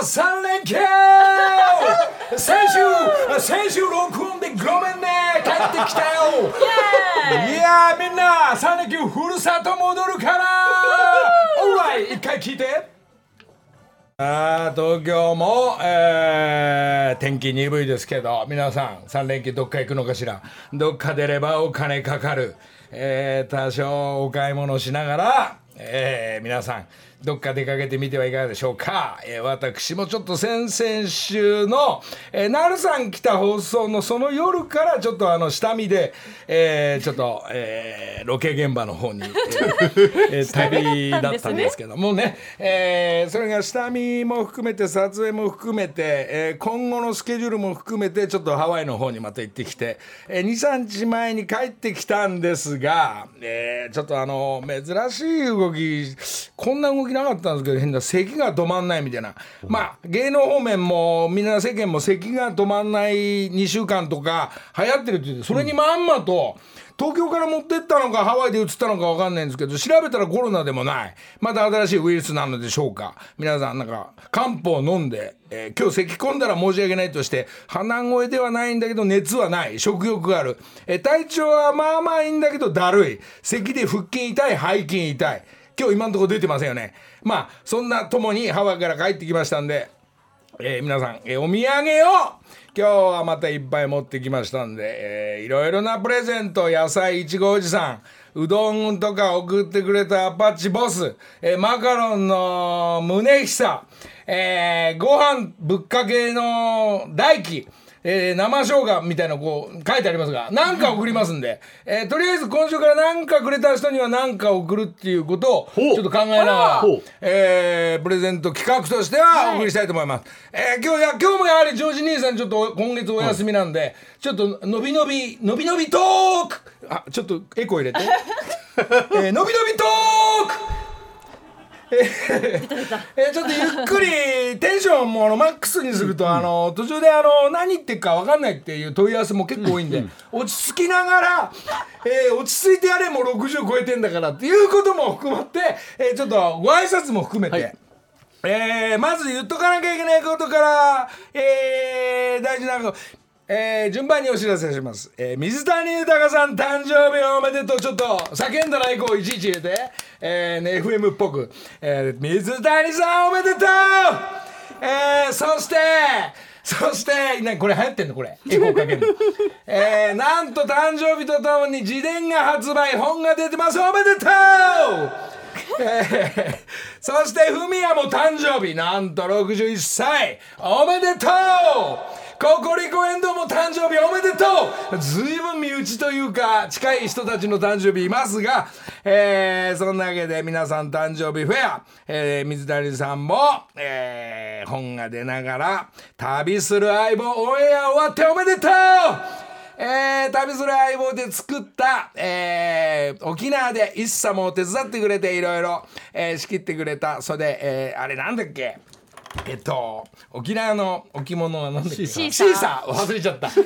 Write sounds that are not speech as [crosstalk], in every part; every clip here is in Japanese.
3連休。先週先週録音でごめんね。帰ってきたよ。いやみんな3連休ふるさと戻るから。オーライ一回聞いて。あ東京も、えー、天気鈍いですけど皆さん3連休どっか行くのかしら。どっか出ればお金かかる、えー、多少お買い物しながら、えー、皆さんどっか出かけてみてはいかがでしょうか、えー、私もちょっと先々週の、えー、なるさん来た放送のその夜からちょっとあの下見で、えー、ちょっと、えー、ロケ現場の方に、えーえー、[laughs] 旅だったんですけどもね、えー、それが下見も含めて撮影も含めて、えー、今後のスケジュールも含めてちょっとハワイの方にまた行ってきて、えー、23日前に帰ってきたんですが、えー、ちょっとあの珍しい動きこんな動きなかったんですけど変な咳が止まんないみたいな、まあ芸能方面もみんな世間も咳が止まんない2週間とか流行ってるって言ってそれにまんまと。東京から持ってったのかハワイで移ったのか分かんないんですけど調べたらコロナでもない。また新しいウイルスなのでしょうか。皆さんなんか漢方飲んで、えー、今日咳き込んだら申し訳ないとして鼻声ではないんだけど熱はない。食欲がある、えー、体調はまあまあいいんだけどだるい。咳で腹筋痛い背筋痛い。今日今のとこ出てませんよね。まあそんなともにハワイから帰ってきましたんで、えー、皆さん、えー、お土産を今日はまたいっぱい持ってきましたんで、えー、いろいろなプレゼント野菜いちごおじさんうどんとか送ってくれたアパッチボス、えー、マカロンの宗久、えー、ご飯ぶっかけの大輝えー、生生姜みたいなこう書いてありますが何か送りますんで、えー、とりあえず今週から何かくれた人には何か送るっていうことをちょっと考えながら、えー、プレゼント企画としてはお送りしたいと思います、はい、えー、今日や今日もやはりジョージ兄さんちょっと今月お休みなんで、はい、ちょっとのびのびのびのびトーク！あちょっとエコー入れて。[laughs] えー、のびのびトークえー、ちょっとゆっくりテンションもあのマックスにすると、あの途中であの何言ってるか分かんないっていう問い合わせも結構多いんで、落ち着きながら、えー、落ち着いてやれもう60超えてんだからっていうことも含まって、えー、ちょっとご挨拶も含めて。はい。えー、まず言っとかなきゃいけないことから、えー、大事なことえー、順番にお知らせします、えー、水谷豊さん誕生日おめでとう。ちょっと叫んだら以降いちいち入れて、えーね、FM っぽく、えー、水谷さんおめでとう、えー、そしてそしてなこれ流行ってんの？これ。エコーかけるの、えー、なんと誕生日とともに自伝が発売本が出てます。おめでとう！えー、そしてフミヤも誕生日。なんと61歳。おめでとうココリコエンドも誕生日おめでとう。ずいぶん身内というか近い人たちの誕生日いますが、えー、そんなわけで皆さん誕生日フェア、えー、水谷さんも、えー、本が出ながら旅する相棒オンエア終わっておめでとう。えー、旅する相棒で作った、えー、沖縄で一茶も手伝ってくれていろいろ、えー、仕切ってくれた。それで、えー、あれなんだっけ？えっと沖縄の置物は何だっけシーサー。忘れちゃった。シー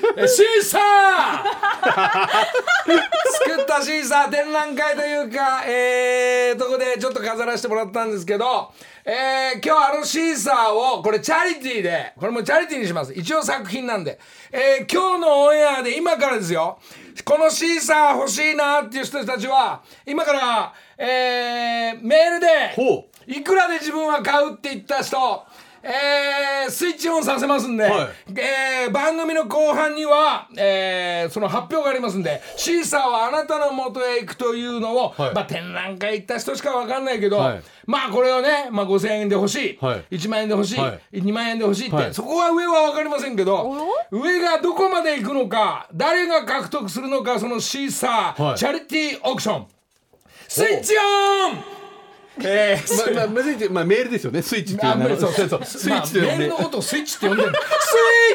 サー！[laughs] 作ったシーサー展覧会というかえー、とこでちょっと飾らせてもらったんですけどえー、今日あのシーサーをこれチャリティーでこれもチャリティーにします。一応作品なんで、えー、今日のオンエアで今からですよ。このシーサー欲しいなっていう人たちは今から、えー、メールでいくらで自分は買うって言った人えー、スイッチオンさせますんで、はい、えー、番組の後半には、えー、その発表がありますんでシーサーはあなたの元へ行くというのを、はい、まあ、展覧会行った人しか分かんないけど、はい、まあこれをね、まあ、5,000円で欲しい、はい、1万円で欲しい、はい、2万円で欲しいって、そこは上は分かりませんけど上がどこまで行くのか誰が獲得するのかそのシーサー、チャリティーオークション。スイッチオンえー、まあ、まあ、まあ、メールですよね。スイッチっていうのそうそうそう。スイッチって、まあ、メールのことをスイッチって呼んでる。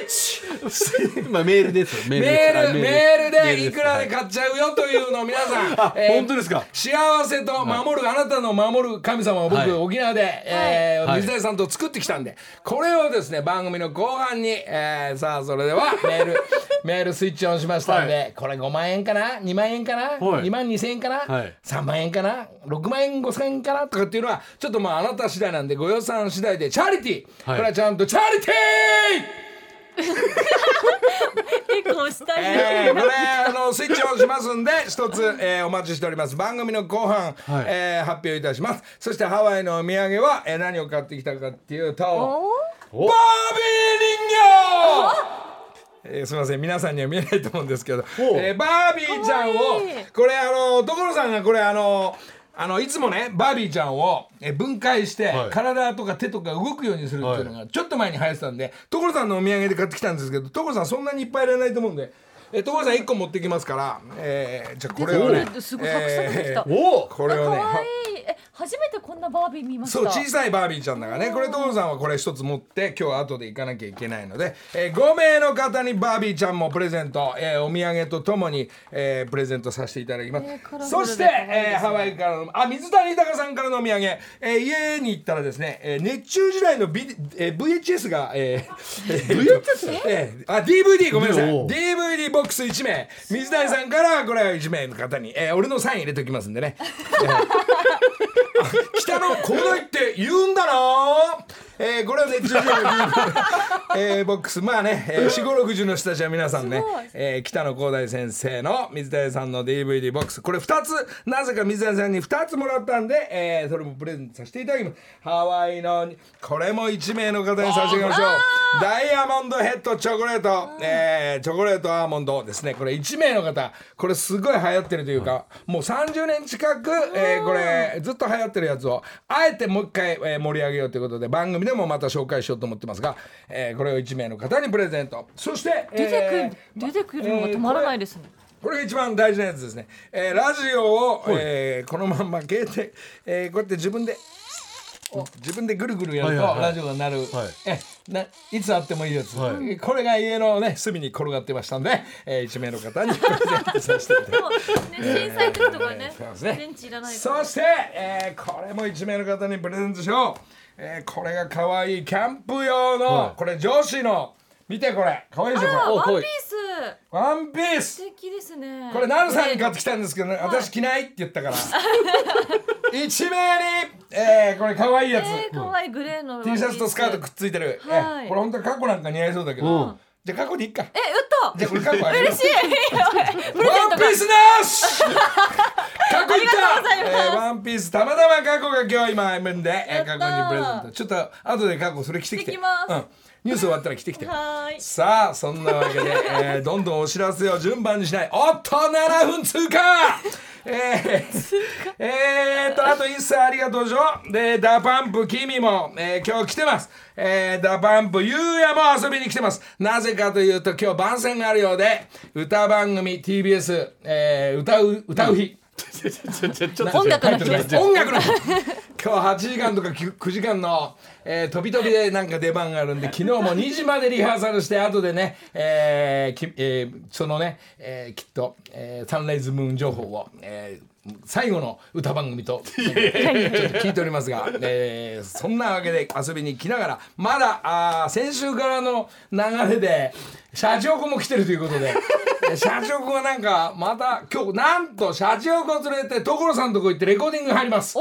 スイッチ [laughs] まあ、メールですよ。メール、メールでいくらで買っちゃうよというのを皆さん。あ、えー、本当ですか？幸せと守る、はい、あなたの守る神様を僕、はい、沖縄で、えー、水谷さんと作ってきたんで、これをですね、番組の後半に、えー、さあ、それではメール、メールスイッチオンしましたんで、はい、これ5万円かな ?2 万円かな、はい、?2 万2千円かな、はい、?3 万円かな ?6 万円5千円かな？とかっていうのはちょっとまああなた次第なんでご予算次第でチャリティー、はい。これはちゃんとチャリティー。結構したい、えー、これあのスイッチオンしますんで一つ、えー、お待ちしております。番組の後半、はい。えー発表いたします。そしてハワイのお土産は、えー、何を買ってきたかっていうとバービー人形。えー、すみません皆さんには見えないと思うんですけど、えー、バービーちゃんをこれあの所さんがこれあのあのいつもねバービーちゃんをえー分解して、はい。体とか手とか動くようにするっていうのがちょっと前に流行ってたんで所さんのお土産で買ってきたんですけど所さんそんなにいっぱいいらないと思うんで。えー、所さん1個持ってきますから、えー、じゃあこれをねすごいサクサクできた、おおこれをね初めてこんなバービー見ました。そう小さいバービーちゃんだからね。これ所さんはこれ一つ持って今日は後で行かなきゃいけないので、えー、5名の方にバービーちゃんもプレゼント、えー、お土産とともに、えー、プレゼントさせていただきます、えーそして、えーハワイからのあ水谷豊さんからのお土産、えー家に行ったらですね、えー熱中時代の、ビえー VHS が、えー、[laughs] VHS? えー、あ DVD ごめんなさい。DVD ボックス1名。水谷さんからこれは1名の方に、えー、俺のサイン入れておきますんでね、[laughs] えー北の広大って言うんだな。えー、これは熱中症えー、ボックスまあね四五六十の人たちは皆さんねえー、北野広大先生の水谷さんの DVD ボックス。これ2つなぜか水谷さんに2つもらったんで、えー、それもプレゼントさせていただきます。ハワイのこれも1名の方に差し上げましょう。ダイヤモンドヘッドチョコレート、えー、チョコレートアーモンドですね。これ1名の方。これすごい流行ってるというか、もう30年近く、えー、これずっと流行ってるやつをあえてもう一回、えー盛り上げようということで番組でもまた紹介しようと思ってますが、えー、これを1名の方にプレゼント。そして出てくる、えー出てくるのが止まらないですね、これが一番大事なやつですね。えーラジオを、えーこのまんま携帯、えーこうやって自分で。お自分でぐるぐるやるとはいはいはい。ラジオが鳴る、はい。えないつあってもいいやつ、はい。これが家のね隅に転がってましたんで、えー、1名の方にプレゼントさせていただき時とかねそうですね。電池いらないから。そして、えーこれも1名の方にプレゼントしよう、えーこれが可愛いキャンプ用の、はい。これ女子の見てこれ。可愛いでしょあこおワンピース。れワンピース。素敵ですね。これナルさんに買ってきたんですけど、ね、私着ないって言ったから。[laughs] 一名に、えー、これ可愛いやつ、えー、かわいいグレーの T シャツとスカートくっついてる、はい。えこれ本当は過去なんか似合いそうだけど、うんじゃあ過去でいっかえ、打ったじゃあこれ過去あ嬉しい。[laughs] ワンピース。なし過去いった。ワンピース。たまたま過去が今日今分で、えー、過去にプレゼント。ちょっと後で過去それ着てきてきます。うん、ニュース終わったら着てきて。さあそんなわけで、[laughs] えーどんどんお知らせを順番にしない。おっと7分通過!えー、えーっとあと一切ありがとうでしょ?でダパンプ君も、えー今日来てます、えー、ダパンプゆうやも遊びに来てます。なぜかというと今日番宣があるようで歌番組 TBS、えー歌う歌う日、ちょちょちょちょっと音楽の日です。音楽の日。今日8時間とか 9, 9時間の、えー、飛び飛びでなんか出番があるんで [laughs] 昨日も2時までリハーサルして後でね、えーきえーそのね、えーきっと、えーサンライズムーン情報を、えー最後の歌番組と [laughs] ちょっと聞いておりますが、えーそんなわけで遊びに来ながらまだあー先週からの流れで社長子も来てるということでで社長子がなんかまた今日なんと社長子連れて所さんのとこ行ってレコーディング入ります。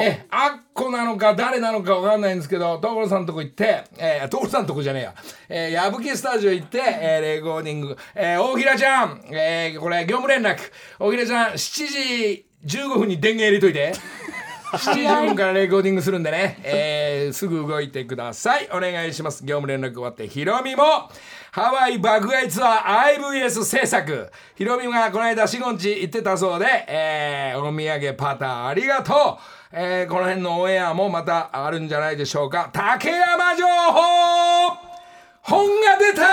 えあっこなのか誰なのかわかんないんですけど所さんのとこ行って、えー、所さんのとこじゃねえや、えー、矢吹スタジオ行って、えー、レコーディング、えー、大平ちゃん、えー、これ業務連絡。大平ちゃん7時15分に電源入れといて。7時15分からレコーディングするんでね、えー、すぐ動いてください。お願いします。業務連絡終わってヒロミも。ハワイ爆買いツアー IVS 制作。ヒロミがこの間シゴンチ行ってたそうで、えー、お土産パターンありがとう。えー、この辺のオンエアもまたあるんじゃないでしょうか。竹山情報本が出た [laughs]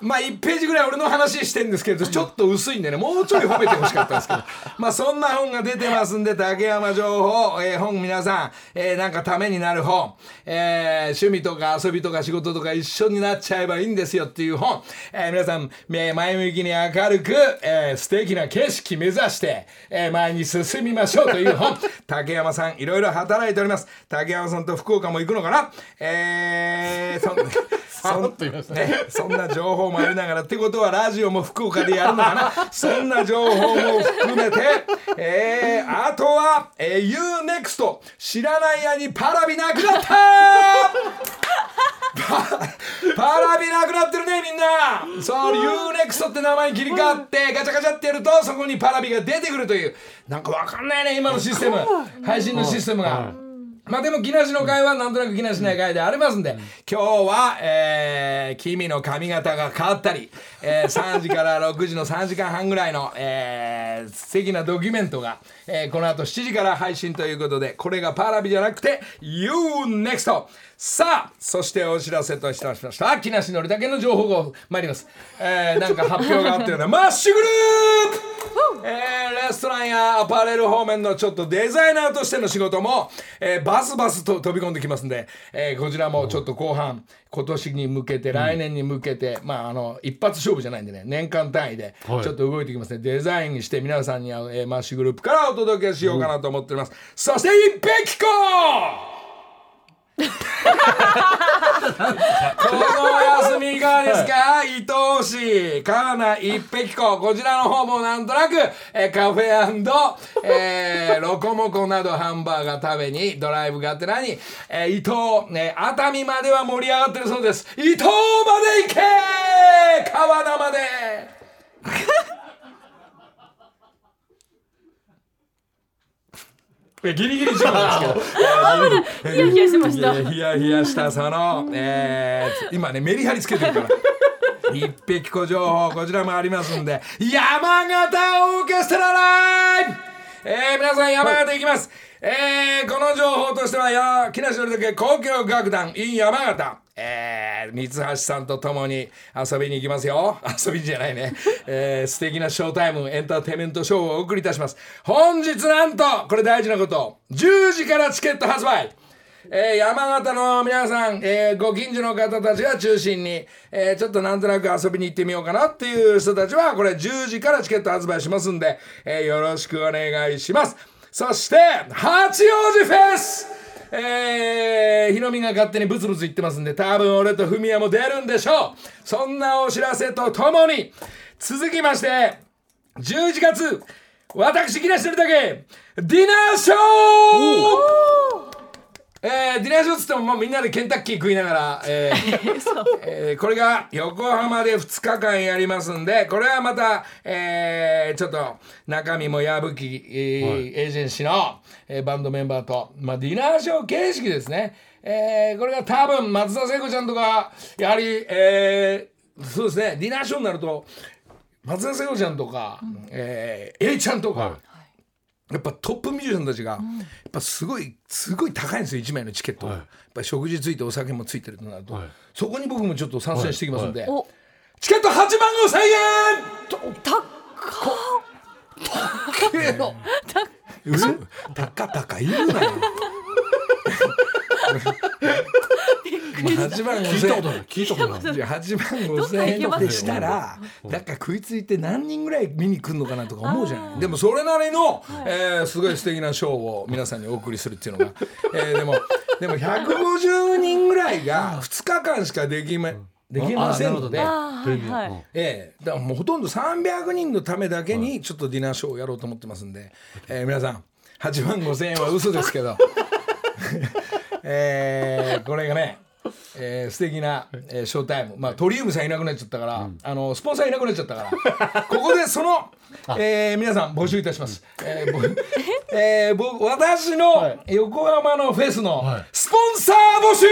まあ1ページぐらい俺の話してんですけどちょっと薄いんでねもうちょい褒めてほしかったんですけど。[laughs] まあそんな本が出てますんで竹山情報、えー本皆さん、えーなんかためになる本、えー趣味とか遊びとか仕事とか一緒になっちゃえばいいんですよっていう本、えー皆さんえー前向きに明るく、えー素敵な景色目指して、えー前に進みましょうという本。[laughs] 竹山さんいろいろ働いております。竹山さんと福岡も行くのかな？えー、そん [laughs] さらっと言いましたね。ね、そんな情報もありながらってことはラジオも福岡でやるのかな。そんな情報も含めて、えー、あとはは、えー、UNEXT 知らない間にパラビなくなった。[laughs] パパラビなくなってるねみんな。そう UNEXT って名前に切り替わってガチャガチャってやるとそこにパラビが出てくるという。なんかわかんないね今のシステム。配信のシステムが。まあでも木梨の会はなんとなく木梨の会でありますんで、今日は、えー、君の髪型が変わったり、えー、[laughs] 3時から6時の3時間半ぐらいの、えー、素敵なドキュメントが、えー、この後7時から配信ということで、これがパラビじゃなくて、UNEXT! さあ、そしてお知らせとしてました。木梨のりだけの情報が参ります。えー、なんか発表があったような、[laughs] マッシュグループえー、レストランやアパレル方面のちょっとデザイナーとしての仕事も、えー、バスバスと飛び込んできますんで、えー、こちらもちょっと後半、今年に向けて、来年に向けて、まあ、あの、一発勝負じゃないんでね、年間単位で、ちょっと動いてきますね。デザインにして皆さんには、えー、マッシュグループからお届けしようかなと思っております。そして、一平紀子ここのお休みいかがですか、はい、伊藤市川名一匹子こちらの方もなんとなく、えカフェえー、ロコモコなどハンバーガー食べにドライブがてらに、えー、伊藤、ね、熱海までは盛り上がってるそうです。伊東まで行け川名まで！ギリギリ時間ですけど。ヒヤヒヤしました。ヒヤヒヤしたその、えー、今ねメリハリつけてるから。一匹子情報こちらもありますんで。山形オーケストラライブ!えー、皆さん山形行きます、えー、この情報としてはや木梨憲武交響楽団 in 山形えー、三橋さんと共に遊びに行きますよ。[laughs] 遊びじゃないね。えー、素敵なショータイム、エンターテイメントショーをお送りいたします。本日なんと、これ大事なこと、10時からチケット発売。えー、山形の皆さん、えー、ご近所の方たちが中心に、えー、ちょっとなんとなく遊びに行ってみようかなっていう人たちは、これ10時からチケット発売しますんで、えー、よろしくお願いします。そして、八王子フェスえー、ヒロミが勝手にブツブツ言ってますんで、多分俺とフミヤも出るんでしょう。そんなお知らせとともに、続きまして、11月、私、木梨るだけ、ディナーショーえー、ディナーショーっつってももうみんなでケンタッキー食いながら、えー [laughs] えー、これが横浜で2日間やりますんでこれはまた、えー、ちょっと中身も矢吹、えー、はい、エージェンシーの、えー、バンドメンバーと、まあ、ディナーショー形式ですね、えー、これが多分松田聖子ちゃんとかやはり、えー、そうですね。ディナーショーになると松田聖子ちゃんとか、うん、えー、A ちゃんとか、はいやっぱトップミュージシャンたちが、やっぱすごいすごい高いんですよ1枚のチケット、はい、やっぱ食事ついてお酒もついてるとなると、はい、そこに僕もちょっと参戦してきますんで、はい、チケット8万5千円。高っ。高っ高い言うなよ8万5千円聞いたことない8万5千円でしたらだから食いついて何人ぐらい見に来るのかなとか思うじゃないでもそれなりの、えー、すごい素敵なショーを皆さんにお送りするっていうのが、えー、でもでも150人ぐらいが2日間しかできまできませんので、はいええ、だからもうほとんど300人のためだけにちょっとディナーショーをやろうと思ってますんで、えー、皆さん8万5千円は嘘ですけど。[laughs] えー、これがねえー、素敵な、えー、ショータイム、まあ、トリウムさんいなくなっちゃったから、うん、あのスポンサーいなくなっちゃったから。[laughs] ここでその、えー、皆さん募集いたします、えーえー、[laughs] 私の横浜のフェスのスポンサー募集、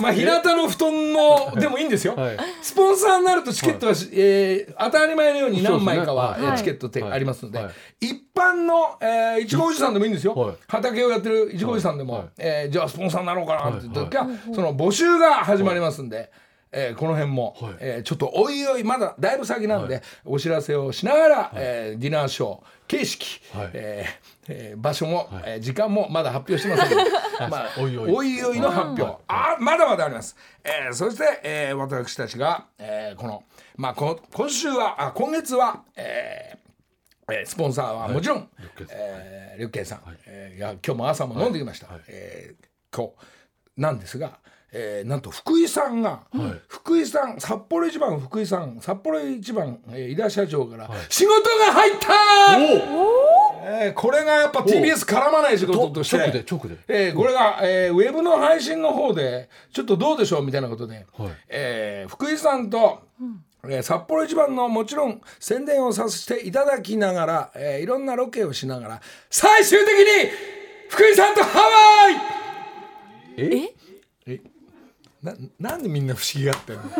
まあ日向の布団のでもいいんですよ、はい、スポンサーになるとチケットは、はい、えー、当たり前のように何枚かは、ね、チケットってありますので、はい、一般の、えー、いちごおじさんでもいいんですよ、畑をやってるいちごおじさんでも、はい、えー、じゃあスポンサーになろうかなって言った時は、その募集が始まりますんで。えー、この辺も、はい、えー、ちょっとおいおいまだだいぶ先なんで、はい、お知らせをしながら、はい、えー、ディナーショー形式、はい、えーえー、場所も、はい、えー、時間もまだ発表してませんので、[laughs] まあ、おいおい。の発表、あまだまだあります、えー、そして、えー、私たちが、えー、この、まあ、こ今週はあ今月は、えーえー、スポンサーはもちろん、はい、えー、リュッケンさん、はい、えー、いや今日も朝も飲んできました、はい、えー、今日なんですがえー、なんと福井さんが、はい、福井さん札幌一番福井さん札幌一番、えー、井田社長から、仕事が入ったえーこれがやっぱ TBS 絡まない仕事として。直で直で。えーこれが、えーウェブの配信の方でちょっとどうでしょうみたいなことで、はい。えー福井さんと、えー札幌一番のもちろん宣伝をさせていただきながら、えーいろんなロケをしながら最終的に福井さんとハワイえ？え？ななんでみんな不思議がってんの？[laughs] ちょ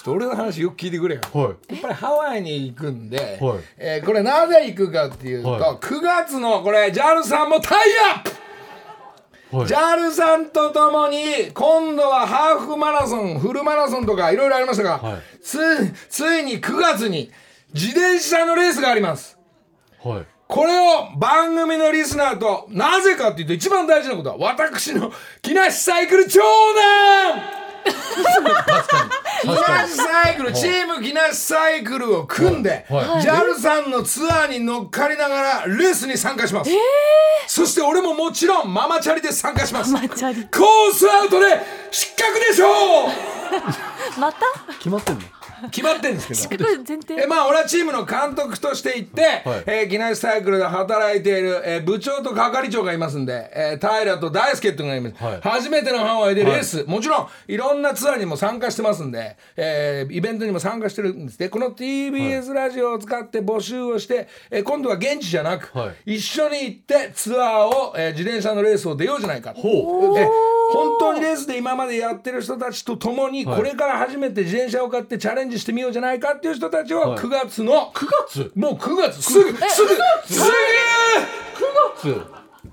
っと俺の話よく聞いてくれよ。はい。やっぱりハワイに行くんで、はい。えーこれなぜ行くかっていうと、はい。9月のこれ JAL さんもタイアップ！はい。JAL さんとともに今度はハーフマラソンフルマラソンとかいろいろありましたが、はい。つついに9月に自転車のレースがあります。はいこれを番組のリスナーとなぜかっていうと一番大事なことは私の木梨サイクル長男。[laughs] 木梨サイクルチーム木梨サイクルを組んで、はい。JAL さんのツアーに乗っかりながらレースに参加します、そして俺ももちろんママチャリで参加します。コースアウトで失格でしょう。[laughs] また？決まってんの？決まってるんですけど。えまあ俺はチームの監督として行って、はい。えー木梨サイクルで働いている、えー部長と係長がいますんで、えー平と大輔っていうのがいます、はい。初めてのハワイでレース、もちろんいろんなツアーにも参加してますんで、えーイベントにも参加してるんです。でこの TBS ラジオを使って募集をして、えー今度は現地じゃなく、は一緒に行ってツアーを、えー自転車のレースを出ようじゃないか。ほう。で本当にレースで今までやってる人たちと共にはい。これから初めて自転車を買ってチャレンジしてみようじゃないかっていう人たちをはい。9月の、9月？もう9月。すぐすぐすぐ。9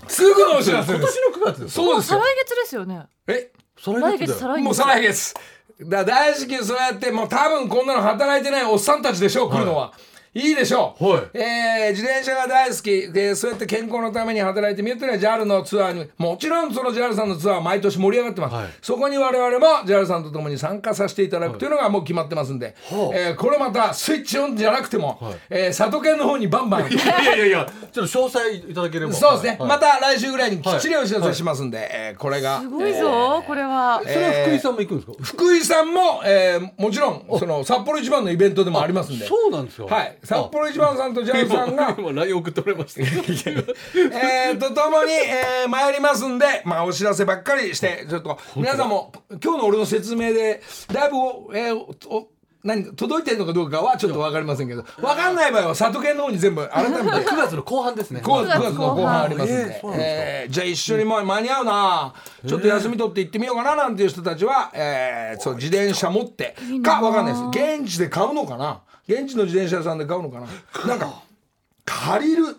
月？すぐのお知らせ今年の9月ですそうですよ。再来月ですよね。え？再来月再来月。もう再来月。だ大至急そうやってもう多分こんなの働いてないおっさんたちでしょう来るのは、い、いでしょう、はい。えー自転車が大好き、えーそうやって健康のために働いてみるというのは JAL のツアーにもちろんその JAL さんのツアーは毎年盛り上がってます、はい。そこに我々も JAL さんと共に参加させていただくというのがもう決まってますんで、はあ。えーこれまたスイッチオンじゃなくても、はい。えー里犬の方にバンバン。いやいやいやいやちょっと詳細いただければ。そうですね、はい。また来週ぐらいにきっちりお知らせしますんで、えーこれが。すごいぞこれは。それは福井さんも行くんですか？福井さんも、えーもちろんその札幌一番のイベントでもありますんで。そうなんですよ。はい、札幌一番さんとジャイさんが今 LINE 送ってもらいました。[laughs] えーとともに、えー参りますんで、まあ、お知らせばっかりしてちょっと皆さんも今日の俺の説明でだいぶお、えーおお何届いてるのかどうかはちょっと分かりませんけど分かんない場合は里犬の方に全部改めて。9月の後半ですね。9 9月の後半ありますんで、えーんでえーじゃあ一緒にもう間に合うな。ちょっと休み取って行ってみようかななんていう人たちは、えーそう自転車持って。かわかんないです。現地で買うのかな？現地の自転車屋さんで買うのかな？なんか借りる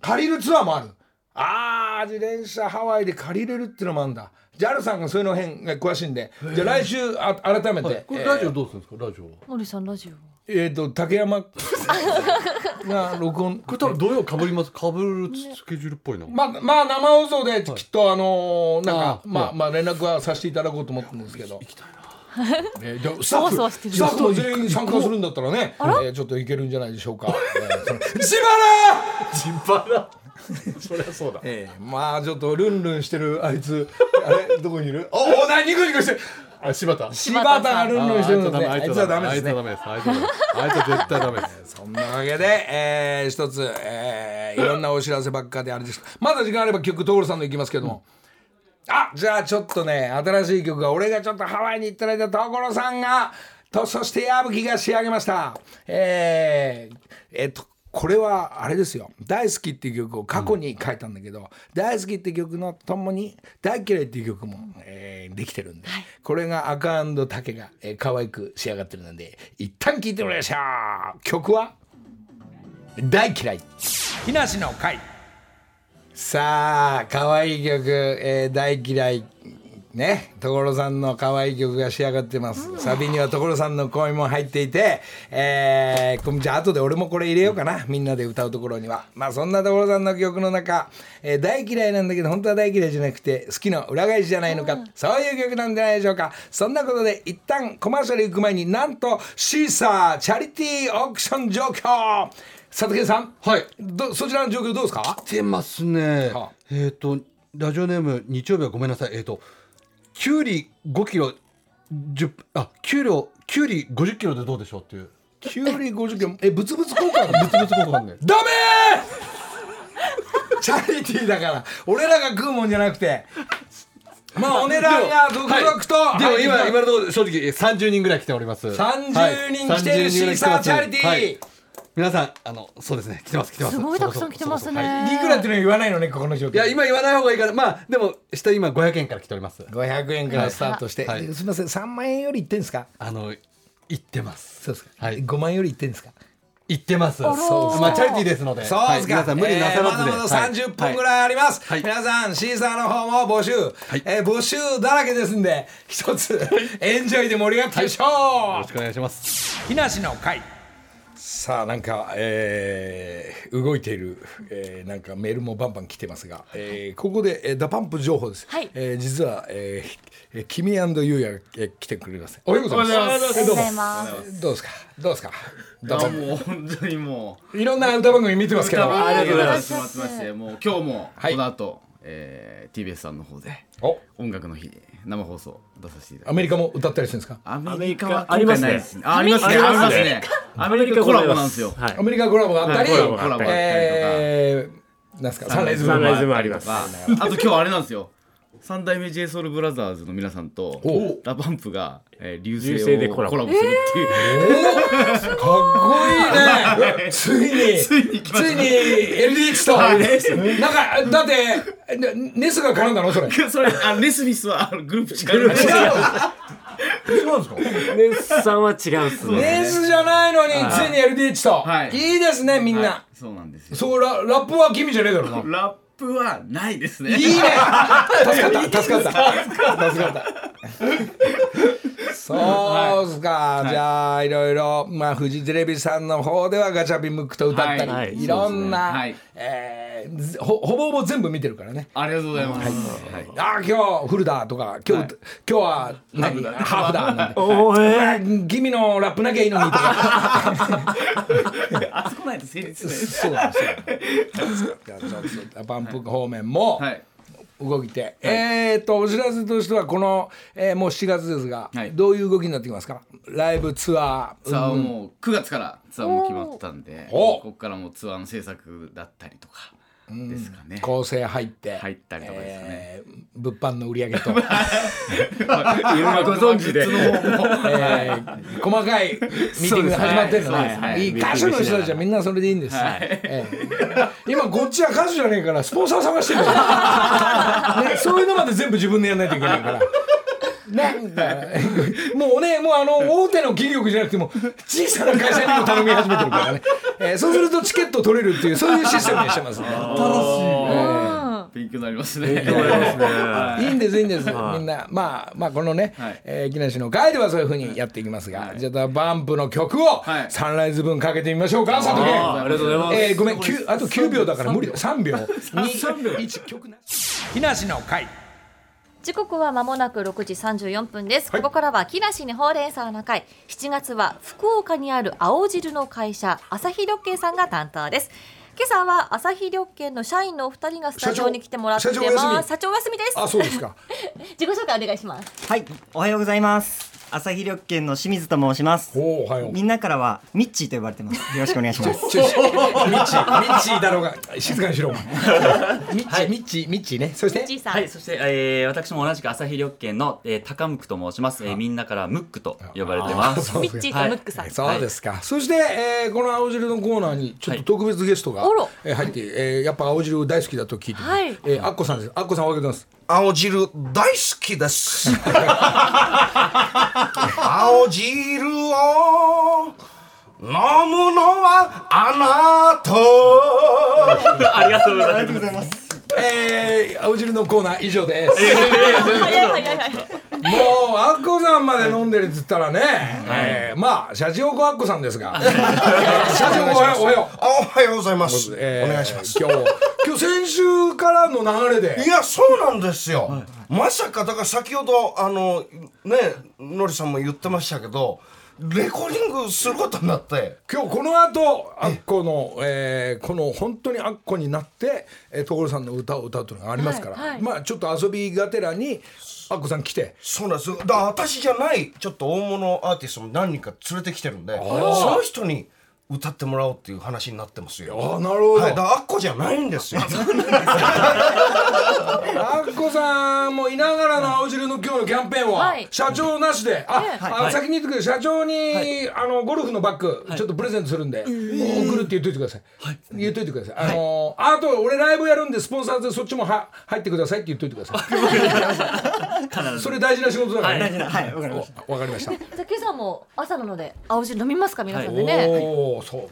借りるツアーもある。あー自転車ハワイで借りれるっていうのもあるんだ JAL さんがそういうの辺が詳しいんで。じゃあ来週あ改めて、これラジオどうするんですか？ラジオは。森さんラジオ。えー、と竹山。が録音。[laughs] これ多分土曜かぶります？かぶるスケジュールっぽいな。まあ、まあ生放送できっとあのーなんかまあはい。まあ連絡はさせていただこうと思ってるんですけど。行きたいな。えー、じゃあスタそわそわしてるッフスタッフも全員参加するんだったらね、えーちょっといけるんじゃないでしょうか。[laughs] えーその自腹。[laughs] そりゃそうだ。えー、まあちょっとルンルンしてるあいつ。あれ？どこにいる？[laughs] おお何？ニコニコしてる。あ柴田。柴田がルンルンしてるのでああいつはダメです。ねあいつは。ダメです。あいつはダメです。あいつは絶対ダメです。そんなわけで、えー、一つ、えー、いろんなお知らせばっかであれですまだ時間あれば曲所さんのいきますけども、あじゃあちょっとね新しい曲が俺がちょっとハワイに行ったらいた所さんがとそして矢吹が仕上げました。えー、えっとこれはあれですよ「大好き」っていう曲を過去に書いたんだけど「大好き」っていう曲のともに「大嫌い」っていう曲も、えーできてるんで、これが赤竹が、えー可愛く仕上がってるので一旦聴いてもらいましょう。曲は「大嫌い」木梨の会。さあ可愛い曲、えー大嫌いね所さんの可愛い曲が仕上がってます、サビには所さんの声も入っていて、えー、こじゃあ後で俺もこれ入れようかな。みんなで歌うところには。まあそんな所さんの曲の中、えー大嫌いなんだけど本当は大嫌いじゃなくて好きの裏返しじゃないのか、そういう曲なんじゃないでしょうか。そんなことで一旦コマーシャル行く前になんとシーサーチャリティーオークション状況。佐竹さん。はい。どそちらの状況どうですか？来てますね。はあ。えっとラジオネーム日曜日はごめんなさい。えっときゅうり5キロ10あきゅうりきゅうり50キロでどうでしょうっていう。キュウリ50キロえブツブツ交換ブツブツ交換ね。ダメ [laughs] チャリティーだから。俺らが食うもんじゃなくて。まあお値段が続々と、でもはい。今今のところ正直30人ぐらい来ております。30人来てるシーサーチャリティー、はい皆さんあのそうですね。来てます来てます。すごいたくさん来てますね。い。くらっていうのは言わないのねここの状況。いや今言わない方がいいからまあでも下今500円から来ております。500円からスタートして、はい。ですみません3万円よりいってんですか？あの言ってます。そうですか、はい。5万円よりいってんですか？言ってます。らそうまあチャリティーですので。そうですか、はい。皆さん無理なさらずで、えーまだまだ30分ぐらいあります、はい。皆さんシーサーの方も募集、えー募集だらけですんで一つエンジョイで盛り上がっていきましょう、よろしくお願いします。木梨の会さあなんか、えー動いている、えーなんかメールもバンバン来てますが、えーここで、えーダパンプ情報です、はい。えー実は、えーえー、君ゆうやが、えー来てくれます。おはようございます。ありがとうございます。どうですか？どうですか？ダあパンもう本当にもう。いろんな歌番組見てますけど。ありがとうございます。待ってまして、もう今日もはいこの後、えー TBS さんの方でお音楽の日生放送出させていただアきます。メリカも歌ったりするんですか？アメリカはありますね。あありますね。ありますね。アメリカコラボなんですよ。はいアメリカコラボがあったり、はいコラボがあったりえー、なんすか、サンライズブルーサンライズもあります。ああと今日あれなんですよ。三代目 j ソ o u l b r o t h e r の皆さんとおラパンプが、えー、流流星でコラボ。するっていう、かっこいいね。ついに、ついに、LDH と、なんか、だって、ねネスが絡んだの？それ。[laughs] それあレスミスはあのグループしかない。ですネスさんは違うっすね。ネスじゃないのに、ついに LDH と。はい。いいですね、みんな。はい。そうなんですよ。そうラ、ラップは君じゃねえだろ。うな。ラップはないですね。いいね。[laughs] 助かった、助かった。助かった。そうっすか、じゃあいろいろ、まあ、フジテレビさんの方ではガチャピンムックと歌ったり、はい。い、ろんな、はい。えーずほほぼほぼ全部見てるからね。ありがとうございます。はい。あー今日フルだとか今日、はい。今日は何？ハーフだなんておーえー。君のラップなきゃいいのにとか。[laughs] あそこないと成立しない。そうなんですよ。[laughs] じゃあちょっとパンプ方面もはい。動いて、えー、とお知らせとしてはこの、えーもう7月ですが、はい。どういう動きになってきますか？ライブツアー。ツアーもう9月からツアーも決まったんで、お。ここからもうツアーの制作だったりとかですかね。構成入って入ったりとかですかねえー物販の売り上げと、[laughs] 今ご存知で。えー細かいミーティングが始まってるのね、歌手の人たちはみんなそれでいいんです、えー今こっちは歌手じゃねえからスポンサー探してるから、ね、そういうのまで全部自分でやんないといけないから。なんかもうねもうあの大手の企業じゃなくても小さな会社にも頼み始めてるからね、[laughs] えーそうするとチケット取れるっていうそういうシステムにしてますん。で勉強になりますね。い。いんですいいんです。みんなまあまあこのね、はい。えー木梨の会ではそういうふうにやっていきますが、じゃあバンプの曲をはい。サンライズ分かけてみましょうか佐藤健ありがとうございます。えーごめん9あと9秒だから無理だ3秒。2 1 [laughs] 曲な木梨の会時刻は間もなく6時34分です、ここからは木梨にほうれん草の会。7月は福岡にある青汁の会社朝日緑系さんが担当です。今朝は朝日緑系の社員のお二人がスタジオに来てもらってます。社長お休みです。あそうですか。[laughs] 自己紹介お願いします。はい、おはようございます。朝日緑県の清水と申します。おおはようみんなからはミッチーと呼ばれてます。よろしくお願いします。ミッチーミッチーだろうが静かにしろミッチーミッチーミッチーね。そして？はい、そして、えー、私も同じく朝日緑県の、えー、高ムクと申します、えー、みんなからムックと呼ばれてます。ミッチーとムックさん、そうですか、そして、えーこの青汁のコーナーにちょっと特別ゲストが、あらえー入って、えーやっぱ青汁大好きだと聞いて、はい。えーアッコさんです。アッコさんおはようございます青汁大好きです。[laughs] 青汁を飲むのはあなた。[laughs] ありがとうございます。えー青汁のコーナー以上ですもうアッコさんまで飲んでるっつったらね、えーまあ社長子アッコさんですが、え [laughs] ー社長子おはようおはようあおはようございます。えーお願いします。今日今日先週からの流れでいやそうなんですよ。まさかだから先ほどあのねのりさんも言ってましたけどレコーディングすることになって。今日この後アッコの、えーこの本当にアッコになって、えー、所さんの歌を歌うというのがありますから、はい。はい。まあちょっと遊びがてらにアッコさん来て。そうなんです。だ私じゃないちょっと大物アーティストも何人か連れてきてるんでその人に歌ってもらおうっていう話になってますよ。あなるほど、はい、だからあっこじゃないんですよ。あっこさんもいながらの青汁の今日のキャンペーンは、はい。社長なしで、あ、ええ。あ先に言ってくれ社長に、あのゴルフのバッグ、ちょっとプレゼントするんで、送るって言っといてください。言っといてください。あのあと俺ライブやるんでスポンサーでそっちもは入ってくださいって言っといてください。それ大事な仕事だから。ね。はい。わかりました。わかりました。じゃあ今朝も朝なので青汁飲みますか皆さんでね、おお、そう。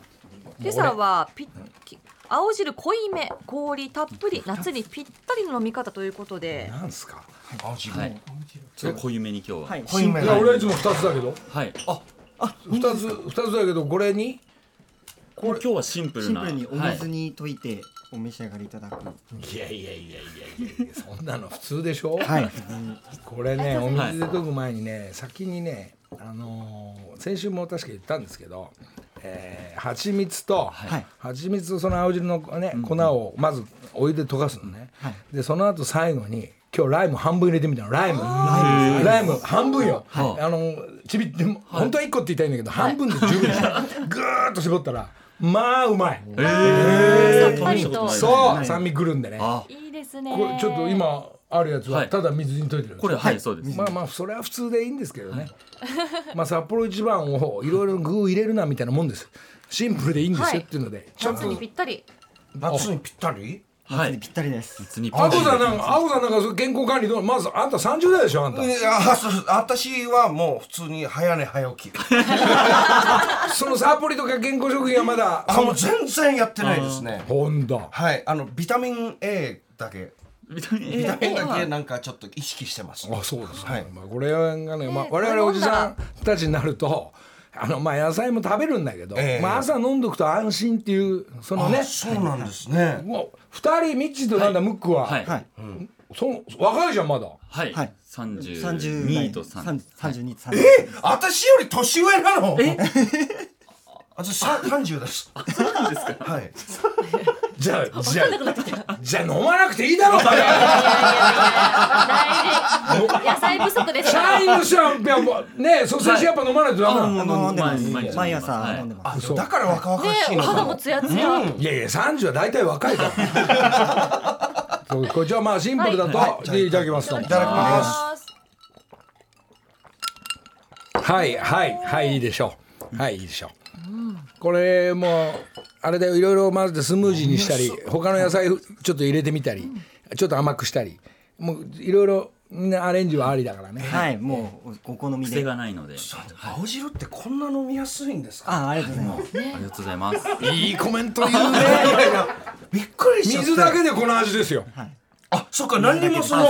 今朝はピき青汁濃いめ氷たっぷり夏にぴったりの飲み方ということで。なんすか？青汁。はい。ちょっと濃いめに今日は。はい。濃いめ。いや俺はいつも二つだけど、はい。あ二つ二つだけどこれに？これ。今日はシンプルな。シンプルにおはい水に溶いてお召し上がりいただく。いやいやいやいやいやそんなの普通でしょ？はい。これねお水で溶く前にね先にねあのー先週も確か言ったんですけど、えー、蜂蜜と、はい。蜂蜜とその青汁のね粉をまずお湯で溶かすのね、でその後最後に今日ライム半分入れてみたの。ライム。ライム。半分よ、あのちびって本当は1個って言いたいんだけど、半分で十分ですぐ [laughs] ーっと絞ったらまあうまい、さっぱりとそう、酸味くるんでね。あ。いいですね。これちょっと今あるやつははい。ただ水に溶いてる、これはいそうです。まあまあそれは普通でいいんですけどね、[laughs] まあ札幌一番をいろいろ具を入れるなみたいなもんです。シンプルでいいんですはい。よっていうので、ちょっ夏とにぴったり。夏にぴったり？はい。ぴったりです。夏にあこさんなんかあこさんなんかそう健康管理どう？まずあんた30代でしょあんた。いや私はもう普通に早寝早起き。[laughs] そのサプリとか健康食品はまだあもう全然やってないですね。ほんだ。はい。あのビタミン A だけビタミンビ A だけなんかちょっと意識してます。あそうですね、はい。まあ、これがね、まあ、え我々おじさんたちになるとあのまあ野菜も食べるんだけど、ええまあ、朝飲んどくと安心っていうそのねあそうなんですね。もう2人ミッチーとなんだ、ムックは、はい。はい。そ若いじゃんまだ。はい。はい。三十30二と三三十二三え私より年上なの？え？私さ30です。そうなんですか？はいじゃあじゃあじゃあ飲まなくていいだろうバカ。大事。野菜不足です。から社員の人はやっぱね率先してやっぱ飲まないとダメなの、あもう飲んでます。毎朝はい。飲んでます。そうだから若々しいの肌もツヤツヤ。いやいや30は大体若いから。そうこれじゃあまあシンプルだと、はい。でい。ただきますといただきます。はいはいはいいいでしょう。はいいいでしょう、これもうあれだよ。いろいろ混ぜてスムージーにしたり他の野菜ちょっと入れてみたりちょっと甘くしたり。もういろいろみんなアレンジはありだからね、はいもうお好み癖でがないので。青汁ってこんな飲みやすいんですか？あありがとうございます。ありがとうございます。いいコメント言うね。[laughs] びっくりしち水だけでこの味ですよ。あそっか何にもその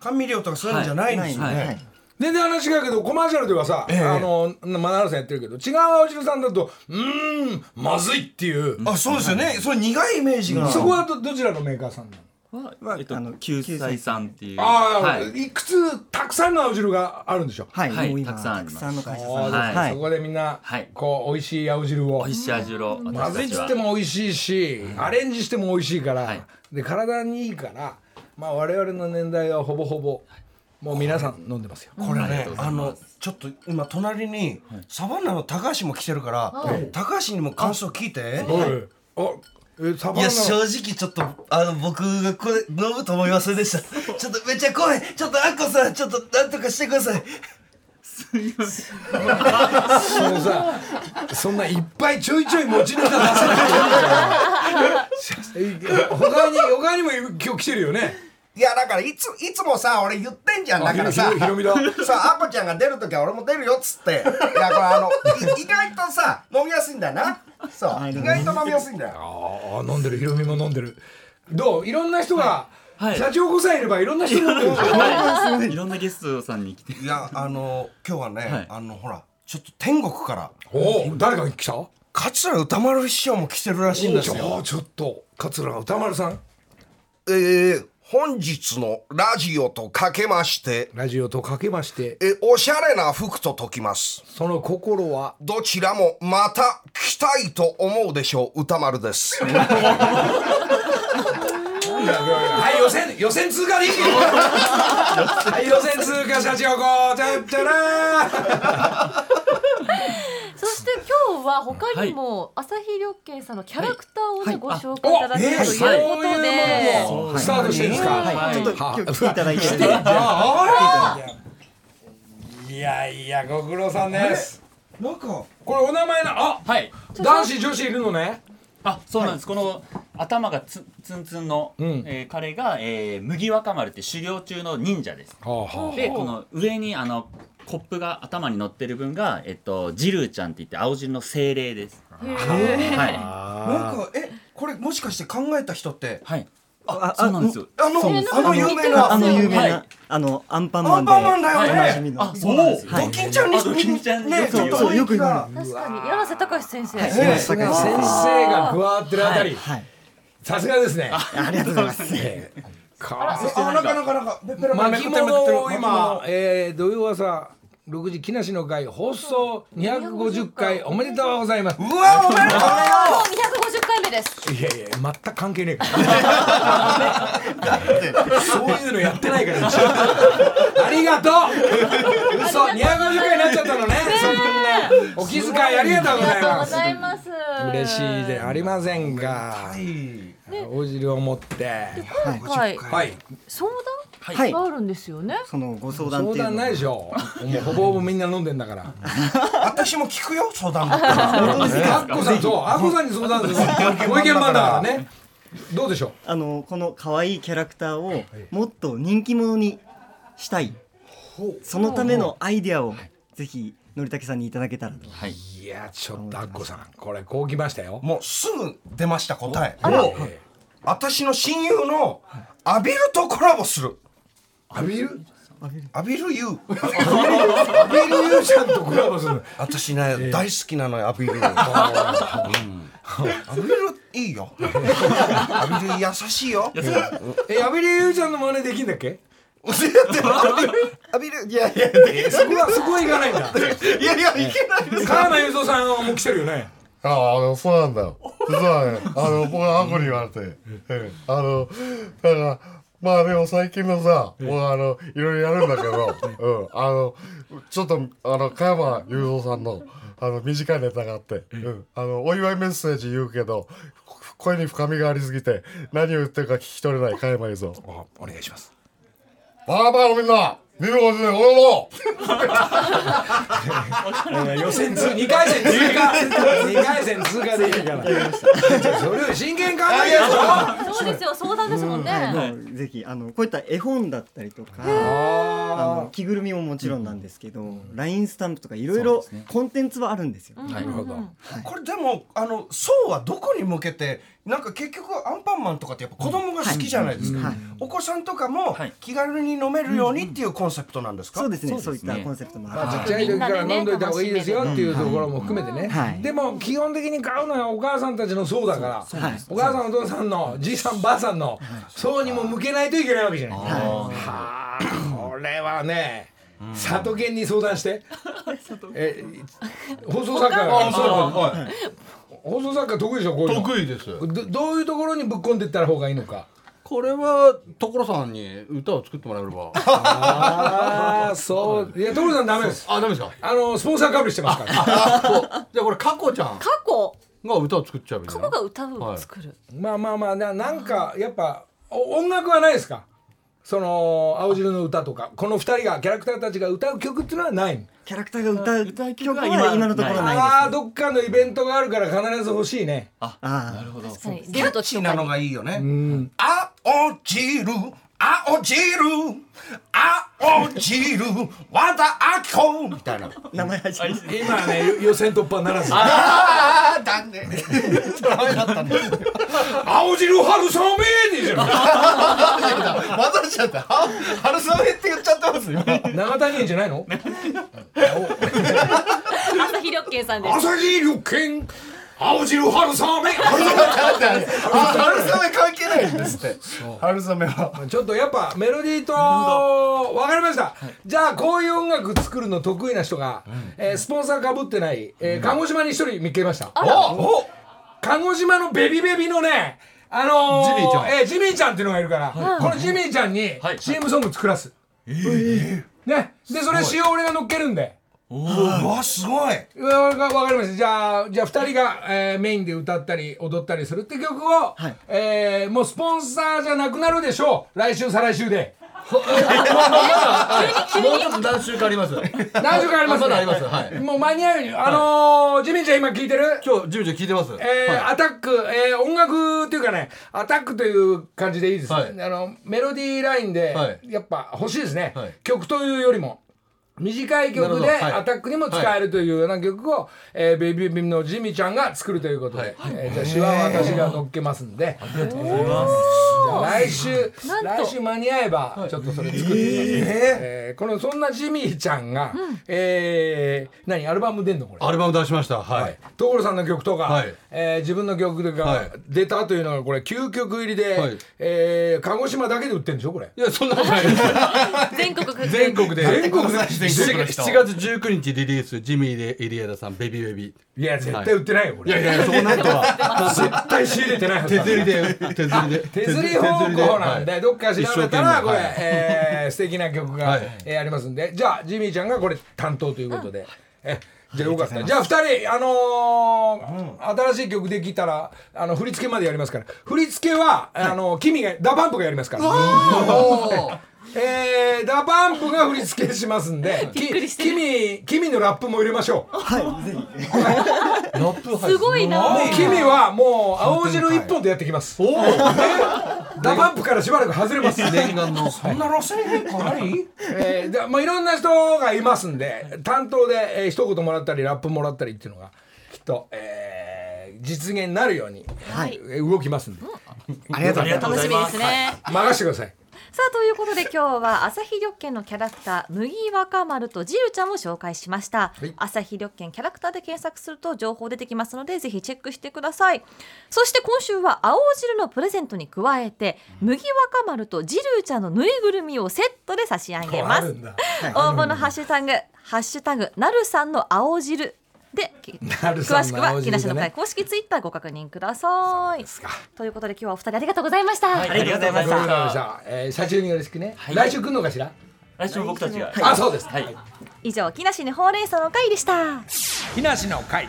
甘味料とかそういうのじゃないんですよはい。ね全然話違うけどコマーシャルではさ、ええ。あのマナールさんやってるけど違う青汁さんだとうーんまずいっていう、あそうですよね。それ苦いイメージが。そこはどどちらのメーカーさんなの？はえっとあの救済さんっていう。ああ、はい。い、くつたくさんの青汁があるんでしょはいはいもう今たくさんあります。たくさんの会社さんあがはい。そこでみんな、はい。こう美味しい青汁を。美味しい味をまずいっつっても美味しいし、アレンジしても美味しいから、はい。で体にいいからまあ我々の年代はほぼほぼもう皆さん飲んでますよ。これねあのちょっと今隣にサバンナの高橋も来てるから高橋にも感想聞いて。あえサバンナいや正直ちょっとあの僕がこれ飲むと思いませんでしたちょっとめっちゃ怖い。ちょっとあっこさんちょっとなんとかしてください。そのさそん。ないっぱいちょいちょい持ちネタ出さないで [laughs] [laughs] 他に他にも今日来てるよねいやだからいついつもさ俺言ってんじゃん。だからさあひろひろみだ。さああこちゃんが出る時は俺も出るよっつって。いやこれあのい意外とさ飲みやすいんだよな。そう意外と飲みやすいんだよ。ああ飲んでる。ひろみも飲んでる。どう？いろんな人が、はい。社長子さんいればいろんな人が飲んでる。はい。い。ろんなゲストさんに来て。いやあの今日はね、はい。あのほらちょっと天国から。おお誰が来た？桂歌丸師匠も来てるらしいんですよ。じゃあちょっと桂歌丸さん。えー、本日のラジオとかけましてラジオとかけましてえおしゃれな服と解きます。その心は？どちらもまた来たいと思うでしょう歌丸です。[laughs] はい予選予選通過でいいよはい予選通過社長こうちゃっちゃらそして今日日は他にも朝日緑慶さんのキャラクターをご紹介いただけるということで、スタートしてるんですか、はい、ちょっと今日来ていただいて。いやいやご苦労さんですなんかこれお名前なあはい。男子女子いるのね。あそうなんです、この頭がつツンツンの、うん。えー彼が、えー麦若丸って修行中の忍者です。でこの上にあのコップが頭に乗ってる分が、えっと、ジルーちゃんって言って青汁の精霊です。はなんかえこれもしかして考えた人ってい、はい、あそうなんですよ。あのそう。ですあの有名な。あの有名な、はい。あのアンパンマンで。アンパンマンだよおねなじみの。あそう。なんですよ。ドキンちゃんにあドキンちゃんにねちょっとそうよく言がう確かに。柳瀬隆先生、さすが先生が加わってるあたり。はい。さすがですね。ありがとうございます。ええかあなかなかなかペペラペ巻物を今、えー、土曜朝6時木梨の会放送250回おめでとうございます。うわおめでとうもう250回目です。いやいや全く関係ねえから。そういうのやってないから。ありがとう。嘘250回になっちゃったのね。お気遣いありがとうございます。嬉しいでありませんが。お汁を持って。今回はい。相はい。あるんですよね、そのご相談っていうの相談ないでしょ。[laughs] もうほぼほぼみんな飲んでんだから。[laughs] 私も聞くよ相談だったら [laughs] アッコさんそうアッコさんに相談する。ご意見番だから。ね。どうでしょあのこの可愛いキャラクターをもっと人気者にしたい。そのためのアイデアをぜひのりたけさんにいただけたらと。はい。ういやちょっとアッコさんこれこうきましたよ。もうすぐ出ました答え。お私の親友のアビルとコラボするアビルアビルユーアビルユーちゃんとコラボする私ね、大好きなのよあびる、[laughs] うん、あびるいいよ。あびる優しいよ。えあびる優ちゃんの真似できんだっけ？あびるいやいや。えそこはそこはいかないんだ。いやいやいけない。です川名雄三さんも来てるよね？ああ、あの、そうなんだよ。実はね、あの、僕はアコに言われて、ええ。あの、だから、まあでも最近のさ、僕はあの、いろいろやるんだけど、[laughs] うん、あの、ちょっと、あの、加山雄三さん。の、あの、短いネタがあって、うん、あの、お祝いメッセージ言うけど、声に深みがありすぎて、何を言ってるか聞き取れない加山雄三。おお願いします。バーバーのみんな、見ることでおろ予選通2回戦通過2回戦通過でいいからそれより真剣考えてるぞそうですよ相談ですもんね、ぜひあのこういった絵本だったりとか。あの着ぐるみももちろんなんですけど、ラインスタンプとかいろいろコンテンツはあるんですよ。なるほどこれでもあの層はどこに向けてなんか結局アンパンマンとかってやっぱ子供が好きじゃないですか、はい。お子さんとかもはい。気軽に飲めるようにっていうコンセプトなんですか、そうですね。そういそうですねったコンセプトもまあ、ちある。っちゃい時から飲んどいた方がいいですよっていうところも含めてね、はい。でも基本的に買うのはお母さんたちの層だから、はい。お母さんお父さんのじいさんばあさんの層にも向けないといけないわけじゃない、はあこれはね里犬に相談して。[laughs] え放送作家が放送作家得意でしょこういうの。得意です。どどういうところにぶっ込んでいったら方がいいのか。これは所さんに歌を作ってもらえれば。ああそう。い。や所さんダメです。あダメですか？あのスポンサーかぶりしてますから。じゃあこれ佳子ちゃん過去が歌を作っちゃうみた過いな去が歌うはい作る、まあまあまあななんかやっぱお音楽はないですかその青汁の歌とかこの二人がキャラクターたちが歌う曲っていうのはないの？キャラクターが歌う歌う曲曲はは今今のところないです、ああどっかのイベントがあるから必ず欲しいね。ああなるほど。はい、キャッチーなのがいいよね、うん。青汁青汁青汁和田アキ子。みたいな。名前入って今ね予予選突破ならず。ああだね。青汁春雨でじゃん。混ざっちゃったは春雨って言っちゃってます今長谷園じゃないの？[laughs] 朝日緑慶さんです。朝日緑犬青汁春雨。春春雨関係ないんですって。春雨は。雨ちょっとやっぱメロディーとわかりました、じゃあこういう音楽作るの得意な人が、えースポンサーかぶってない、えー鹿児島に一人見つけました。お鹿児島のベビベビのねあのー、ジミーちゃん。えージミーちゃんっていうのがいるから、このジミーちゃんにはい。CM ソング作らす、ね。でそれ詩を俺が乗っけるんでうわすごい。わかわかりました。じゃあじゃあ2人が、えーメインで歌ったり踊ったりするって曲を、はい。えーもうスポンサーじゃなくなるでしょう。来週再来週で。[laughs] もうちょっと何週かあります？何週かあります？まだあります。はい。もう間に合うよ。うにあのージミーちゃん今聞いてる？今日ジムジム聞いてますえーはい。アタック、えー音楽っていうかねアタックという感じでいいですね、はい。あのメロディーラインで、はい。やっぱ欲しいですね、はい。曲というよりも短い曲でアタックにも使えるというような曲を、えーベイビービームのジミちゃんが作るということで、えーじゃあ詩は私が乗っけますんで、ありがとうございます。じゃあ来週来週間に合えばちょっとそれ作ってみます、えーこのそんなジミーちゃんが、えー何アルバム出んのこれ？アルバム出しました。はい。所さんの曲とか、はい。えー自分の曲がはい。出たというのがこれ9曲入りで、はい。えー鹿児島だけで売ってるんでしょこれ？いやそんなことないです。[laughs] 全国全国で。全国で7月7月19日リリースジミーでイリアダさんベビーベビ。ーいや絶対売ってないよこれ、いやいやそんなことは絶対仕入れてないはず手だ釣りで手釣りで。手釣り方向なんで、はい。どっか調べたらこれ、はい。えー素敵な曲が、はい。えーありますんで。じゃあジミーちゃんがこれ担当ということで、えじゃあよかった。じゃあ2人あのー新しい曲できたらあの振り付けまでやりますから。振り付けは、あの君が DA PUMPがやりますからえー、 DA PUMPが振り付けしますんで [laughs] びっくりしてる。君君のラップも入れましょう。はいぜひ。ラップすごいな。もう君はもう青汁一本でやってきます。おDA PUMPからしばらく外れます。念願の。そんな路線変更あり？えー、でまあいろんな人がいますんで担当で、えー、一言もらったりラップもらったりっていうのがきっと、えー、実現になるように、はい。えー動きますんで。ありがとうございます。楽しみですね、任せてください。さあということで今日はアサヒ緑健のキャラクター麦若丸とジルちゃんを紹介しました、はい。アサヒ緑健キャラクターで検索すると情報出てきますのでぜひチェックしてください。そして今週は青汁のプレゼントに加えて麦若丸とジルちゃんのぬいぐるみをセットで差し上げます。あるんだ。応募のハッシュタグハッシュタグなるさんの青汁でなるさんの詳しくは木梨の会公式ツイッターご確認くださいということで今日はお二人ありがとうございました、ありがとうございました。えー、社長によろしくね。来週来るのかしら？来週も僕たちがあそうです。はい以上木梨にほうれん草の会でした木梨の会。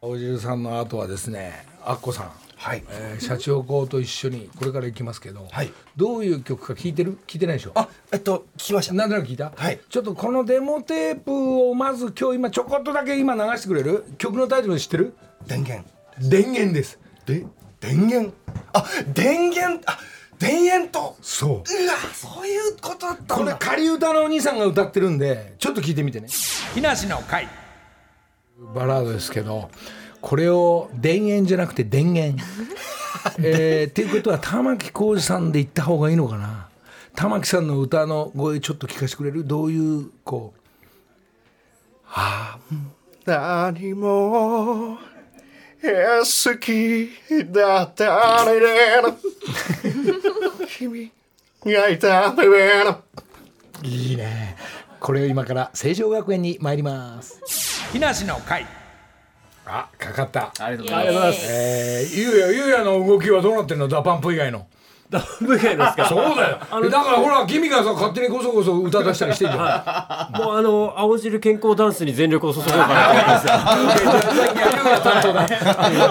青汁さんの後はですね、アッコさん。はい。えー、社長公と一緒にこれから行きますけど、はい。どういう曲か聞いてる？聞いてないでしょ？あえっと聞きました。なんとなく聞いた、はい。ちょっとこのデモテープをまず今日今ちょこっとだけ今流してくれる？曲のタイトル知ってる？電源。電源です。で電源？あ電源？あ田園と？そう。うわそういうことだったこれ。仮歌のお兄さんが歌ってるんでちょっと聞いてみてね。木梨の会。バラードですけどこれを田園じゃなくて電源 [laughs] えー、っていうことは玉置浩二さんで言った方がいいのかな？玉置さんの歌の声ちょっと聞かせてくれる？どういうこう。何も好きだったね [laughs] 君がいたねいいね。これを今から成城学園に参ります。木梨の会あかかった。ありがとうございます。えー、ゆうやゆうやの動きはどうなってんの？ DA PUMP以外のダブルですかそうだよ。だからほら君がさ勝手にこそこそ歌出したりしてんじゃん。[laughs] もうあの青汁健康ダンスに全力を注ごうかなと思って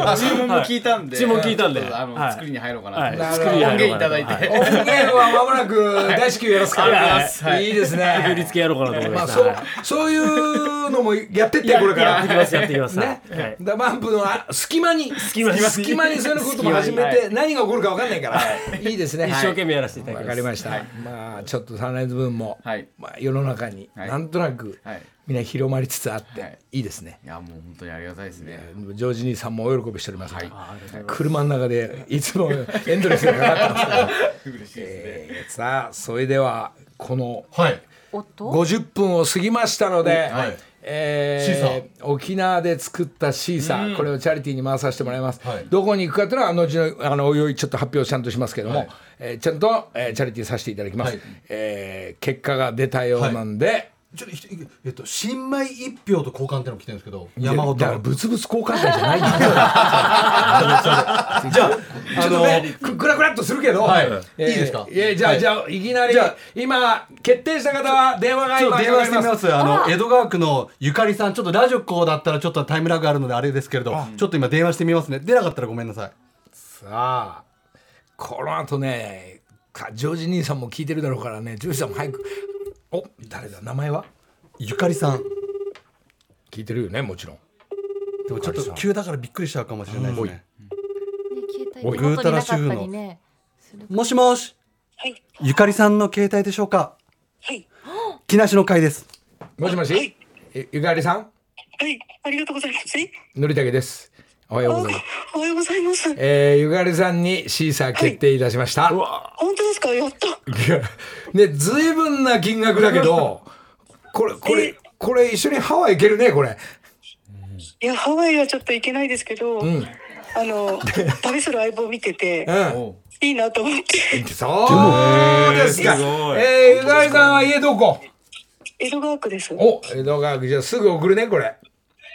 ます。よ注文も聞いたんで注文聞いたんで。あのはい。作りに入ろうかなはい。と作りに音入ろうかな源いただいて。音源はまもなく大至急やらすから、はい。い、いです振りね付けやろうかなと思い。まあましたそうそういうのもやってってこれから。やってきますやってきます。ね、はい。ダパンプのあ隙間に。隙間に隙間にそういうことも始めて何が起こるか分かんないからいいですね。一生懸命やらせていただわきます。かりました、まあちょっとサンライズ分も、はい。まあ、世の中にはい。なんとなくはい。みんな広まりつつあって、はい。い、いですね。いやもう本当にありがたいですね。ジョージ兄さんもお喜びしております、はい。車の中でいつも [laughs] エンドレスがかかってますから、嬉しいですね。えーさあそれではこのはい。おっと50分を過ぎましたので、はいえー沖縄で作ったシーサー、これをチャリティーに回させてもらいます、はい。どこに行くかというのは後のあのおいおいちょっと発表ちゃんとしますけども、はい。えーちゃんと、えーチャリティーさせていただきます、はい。えー結果が出たようなんで、ちょっとえっと新米一票と交換っての来てるんですけど。山本。だからブツブツ交換会じゃないんだよ。[laughs] じゃあちょっとねくクラクラっとするけど、はい。えーいいですか？いやじゃあ、はい。じゃあいきなりじゃあ今決定した方は電話が今電話してみます。あの江戸川区のゆかりさんちょっとラジオこうだったらちょっとタイムラグあるのであれですけれどちょっと今電話してみますね。出なかったらごめんなさい。さあこの後ねかジョージ兄さんも聞いてるだろうからねジョージさんも早くお誰だ？名前は？ゆかりさん。聞いてるよねもちろん。でもちょっと急だからびっくりしちゃうかもしれないですね。ね携帯手元になかったりね。もしもし？はい。ゆかりさんの携帯でしょうか？はい。木梨の会です。もしもし、えゆかりさん？はい。ありがとうございます。のりたけですおはようございます。おはようございます。えー、ゆかりさんにシーサー決定いたしました、本当ですか？やった。[laughs] ねずいぶんな金額だけどこれこれこれ一緒にハワイ行けるねこれ。いや、ハワイはちょっと行けないですけど、ん。あの、[laughs] 旅する相棒見てて、うん。いいなと思って、そうですか。えー、ゆかりさんは家どこ？江戸川区です。お、江戸川区。じゃあすぐ送るね、これ。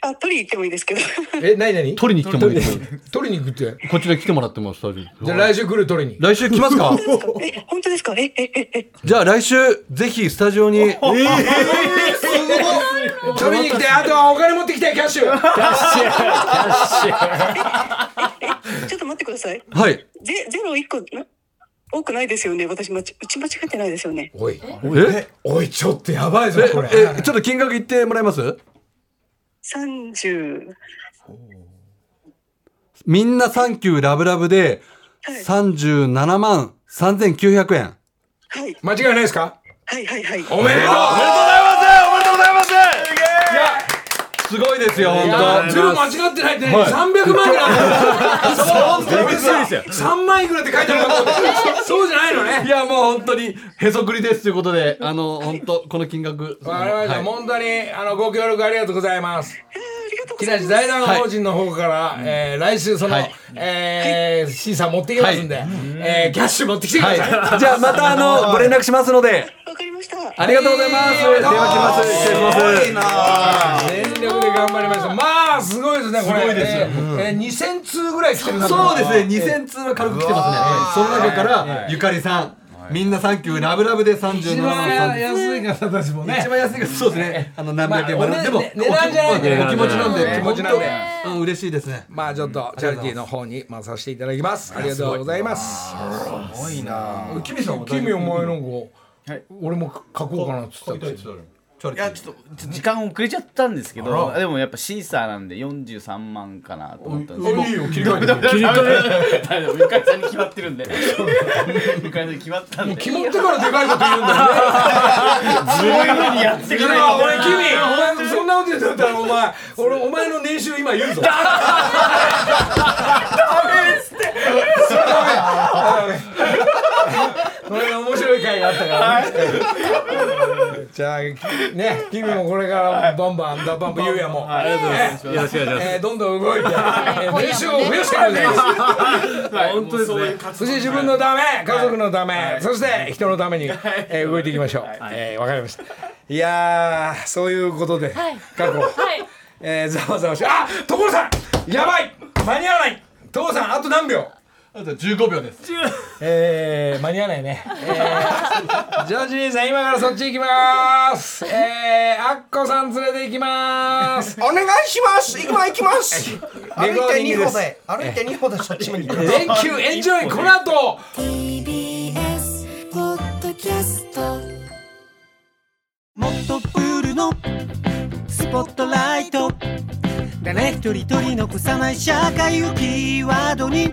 あ、取り行ってもいいですけど。え、なになに取りに来てもいいです取りに行くって。こっちで来てもらってますスタジオじゃあ来週来る取りに。来週来ますか？え、本当ですか？え、え、え、え、じゃあ来週ぜひスタジオに取りに来て、あとはお金持ってきて、キャッシュ。ちょっと待ってください。はいゼゼロ一個な？多くないですよね。私まち、うち間違えてないですよね。おい、え？おい、ちょっとやばいぞ、これ。えちょっと金額言ってもらえます？三十。みんなサンキューラブラブではい37万3900円はい。間違いないですか？はい、はい、はい。おめでとうおめでとうございますおめでとうございますすごいですよ本いやゼロ間違ってないって。ね、300万ぐらいあるそう。俺さ3万いくらって書いてあるかと思ったそうじゃないのね。当いやもう本当にへそくりですということであの本当この金額。わかりました、はい。本当にあのご協力ありがとうございます木。梨財団法人の方から、えー来週その、はい。えー、シーサー持ってきますんで、えーキャッシュ持ってきてください、はい。じゃあまたあのご連絡しますので。わかりました。ありがとうございます。電話来ます。失礼します。全力で頑張りました。まあすごいですねこれ。すごいですよ。えーえー2000通ぐらい来てるなそうですね。2000通は軽く来てますね。その中からゆかりさんみんなサンキューラブラブで37一万番3000安い方たちもね。一番安いがそうですねあの何百円もでもね値段じゃないんでお気持ちなんで気持ちなんで。うん嬉しいですね。まあちょっとチャリティーの方に回させていただきます。ありがとうございます。すごいな。キミさんは君お前なんかはい。俺も書こうかなっつったっていやちょっとちょっと。時間遅れちゃったんですけどでもやっぱシーサーなんで43万かなと思ったんですけど。いいよ切り替えて。切り替えゆかりさんに決まってるんでゆかりさんに決まったんで決まってからでかいこと言うんだよねずるいにやっていかないと俺君お前そんなこと言ったらお前俺お前の年収今言うぞこれが面白い回があったから。ねじゃあね君もこれからバンバンダバンバンゆうやもありがとうございます。よろしくお願いします。えーどんどん動いて、えー年収を増やしてください。本当ですね。そして自分のため、家族のため、そして人のために、えー動いていきましょう。えーわかりました。いやー、そういうことで、はい。過去、はい。えーざわざわして、あ、所さん、やばい、間に合わない。所さん、あと何秒？あと15秒ですえー、間に合わないね。えー、ジョージ兄さん、今からそっち行きます。えー、アッコさん連れて行きます。お願いします行きま行きます歩いて2ィングです歩で歩いて2歩でそっちも行きます Thank you, enjoy. この後。TBS ポッドキャストもっとプールのスポットライト誰一人取り残さない社会をキーワードに